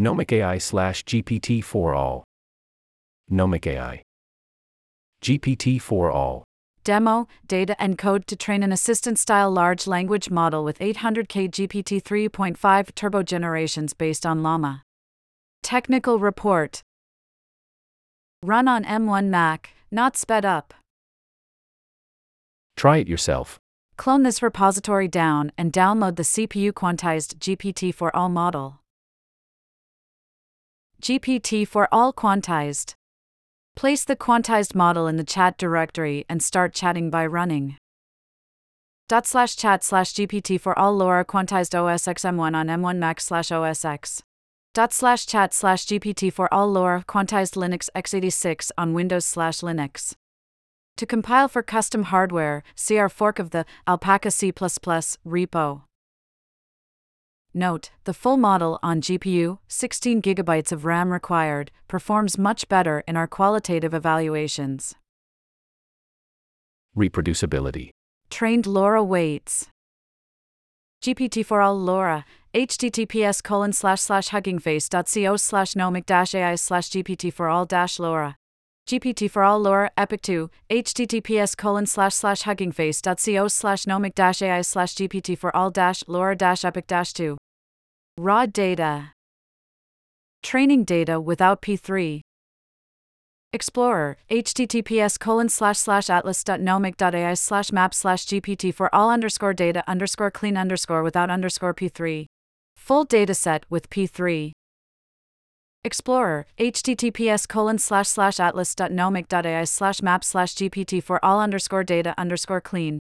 Nomic AI slash GPT4All. Nomic AI. GPT4All. Demo, data and code to train an assistant style large language model with 800K GPT 3.5 turbo generations based on Llama. Technical report Run on M1 Mac, not sped up. Try it yourself. Clone this repository down and download the CPU quantized GPT4All model. GPT4All quantized. Place the quantized model in the chat directory and start chatting by running. Dot slash chat slash GPT4All LoRa quantized OSX M1 on M1 Mac slash OSX. Dot slash chat slash GPT4All LoRa quantized Linux x86 on Windows slash Linux. To compile for custom hardware, see our fork of the Alpaca C repo. Note, the full model on GPU, 16 GB of RAM required, performs much better in our qualitative evaluations. Reproducibility. Trained LoRa weights. GPT4All LoRa, https colon slash slash huggingface.co slash nomic dash AI slash GPT4All dash LoRa. GPT4All LoRa Epic 2, https colon slash slash huggingface.co slash nomic dash AI slash GPT4All dash LoRa dash Epic dash 2. Raw data. Training data without P3. Explorer, https colon slash slash atlas.nomic.ai slash map slash GPT4All underscore data underscore clean underscore without underscore P3. Full dataset with P3. Explorer, https colon slash slash atlas.nomic.ai slash map slash GPT4All underscore data underscore clean.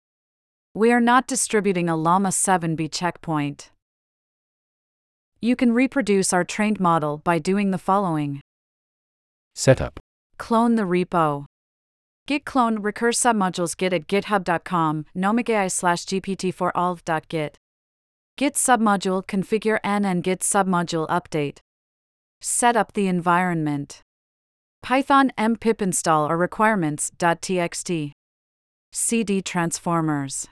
We are not distributing a Llama 7b checkpoint. You can reproduce our trained model by doing the following Setup. Clone the repo. Git clone recurse submodules git at github.com, nomic.ai slash GPT4All.git. Git submodule configure n and git submodule update. Set up the environment. Python m pip install or requirements.txt. CD transformers.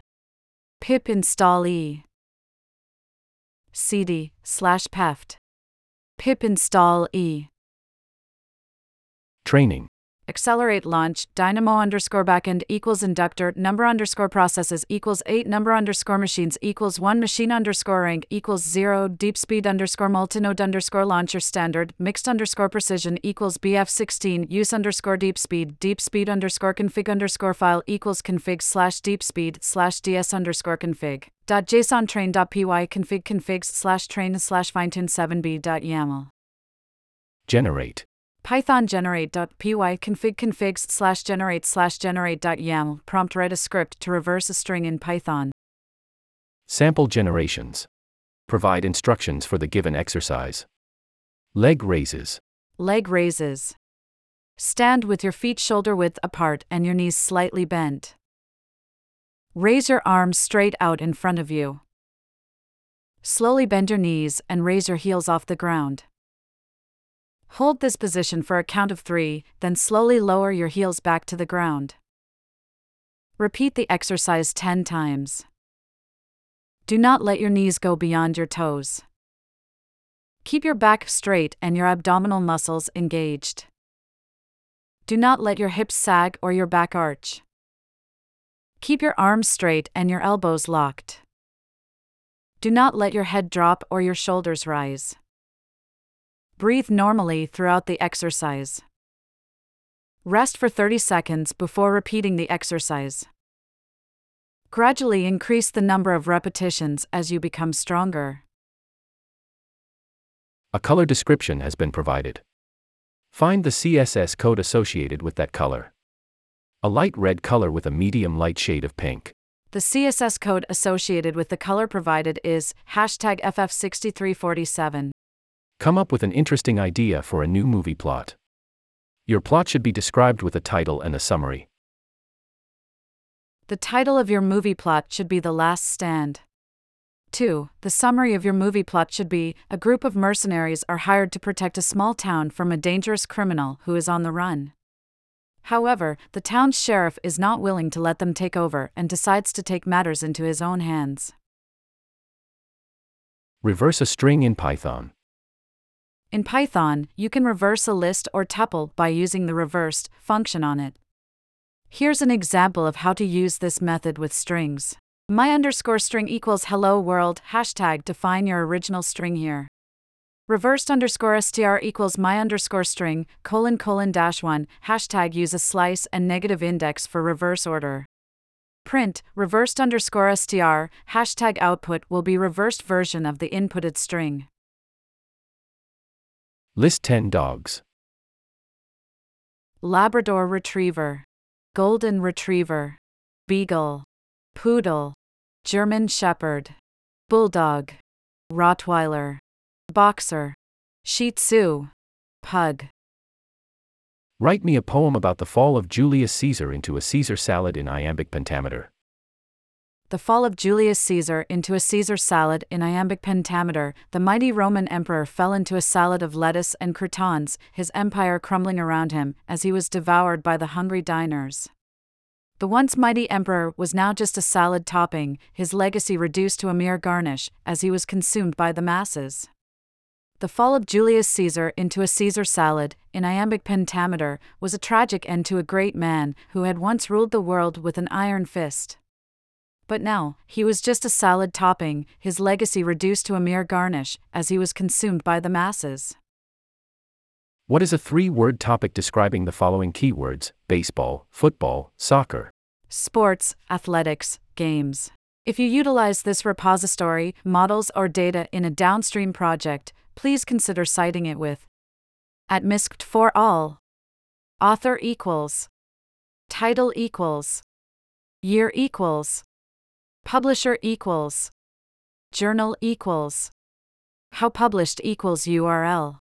pip install e. cd slash peft. pip install e. Training accelerate launch dynamo underscore backend equals inductor number underscore processes equals 8 number underscore machines equals 1 machine underscore rank equals 0 deep speed underscore multinode underscore launcher standard mixed underscore precision equals bf16 use underscore deep speed deep speed underscore config underscore file equals config slash deep speed slash ds underscore config. Dot json train dot py config configs slash train slash finetune 7b dot yaml. Generate Python generate.py config configs slash generate slash generate.yaml prompt write a script to reverse a string in Python. Sample generations. Provide instructions for the given exercise. Leg raises. Leg raises. Stand with your feet shoulder width apart and your knees slightly bent. Raise your arms straight out in front of you. Slowly bend your knees and raise your heels off the ground. Hold this position for a count of three, then slowly lower your heels back to the ground. Repeat the exercise 10 times. Do not let your knees go beyond your toes. Keep your back straight and your abdominal muscles engaged. Do not let your hips sag or your back arch. Keep your arms straight and your elbows locked. Do not let your head drop or your shoulders rise. Breathe normally throughout the exercise. Rest for 30 seconds before repeating the exercise. Gradually increase the number of repetitions as you become stronger. A color description has been provided. Find the CSS code associated with that color. A light red color with a medium light shade of pink. The CSS code associated with the color provided is hashtag FF6347. Come up with an interesting idea for a new movie plot. Your plot should be described with a title and a summary. The title of your movie plot should be The Last Stand. 2. The summary of your movie plot should be A group of mercenaries are hired to protect a small town from a dangerous criminal who is on the run. However, the town's sheriff is not willing to let them take over and decides to take matters into his own hands. Reverse a string in Python. In Python, you can reverse a list or tuple by using the reversed function on it. Here's an example of how to use this method with strings. My underscore string equals hello world hashtag define your original string here. Reversed underscore str equals my underscore string colon colon dash one hashtag use a slice and negative index for reverse order. Print reversed underscore str hashtag output will be reversed version of the inputted string. List 10 dogs. Labrador Retriever, Golden Retriever, Beagle, Poodle, German Shepherd, Bulldog, Rottweiler, Boxer, Shih Tzu, Pug. Write me a poem about the fall of Julius Caesar into a Caesar salad in iambic pentameter. The fall of Julius Caesar into a Caesar salad in iambic pentameter, the mighty Roman emperor fell into a salad of lettuce and croutons, his empire crumbling around him as he was devoured by the hungry diners. The once mighty emperor was now just a salad topping, his legacy reduced to a mere garnish, as he was consumed by the masses. The fall of Julius Caesar into a Caesar salad, in iambic pentameter, was a tragic end to a great man who had once ruled the world with an iron fist. But now, he was just a salad topping, his legacy reduced to a mere garnish, as he was consumed by the masses. What is a three word topic describing the following keywords baseball, football, soccer? Sports, athletics, games. If you utilize this repository, models, or data in a downstream project, please consider citing it with at MISCT for all. Author equals. Title equals. Year equals. Publisher equals. Journal equals. How published equals URL.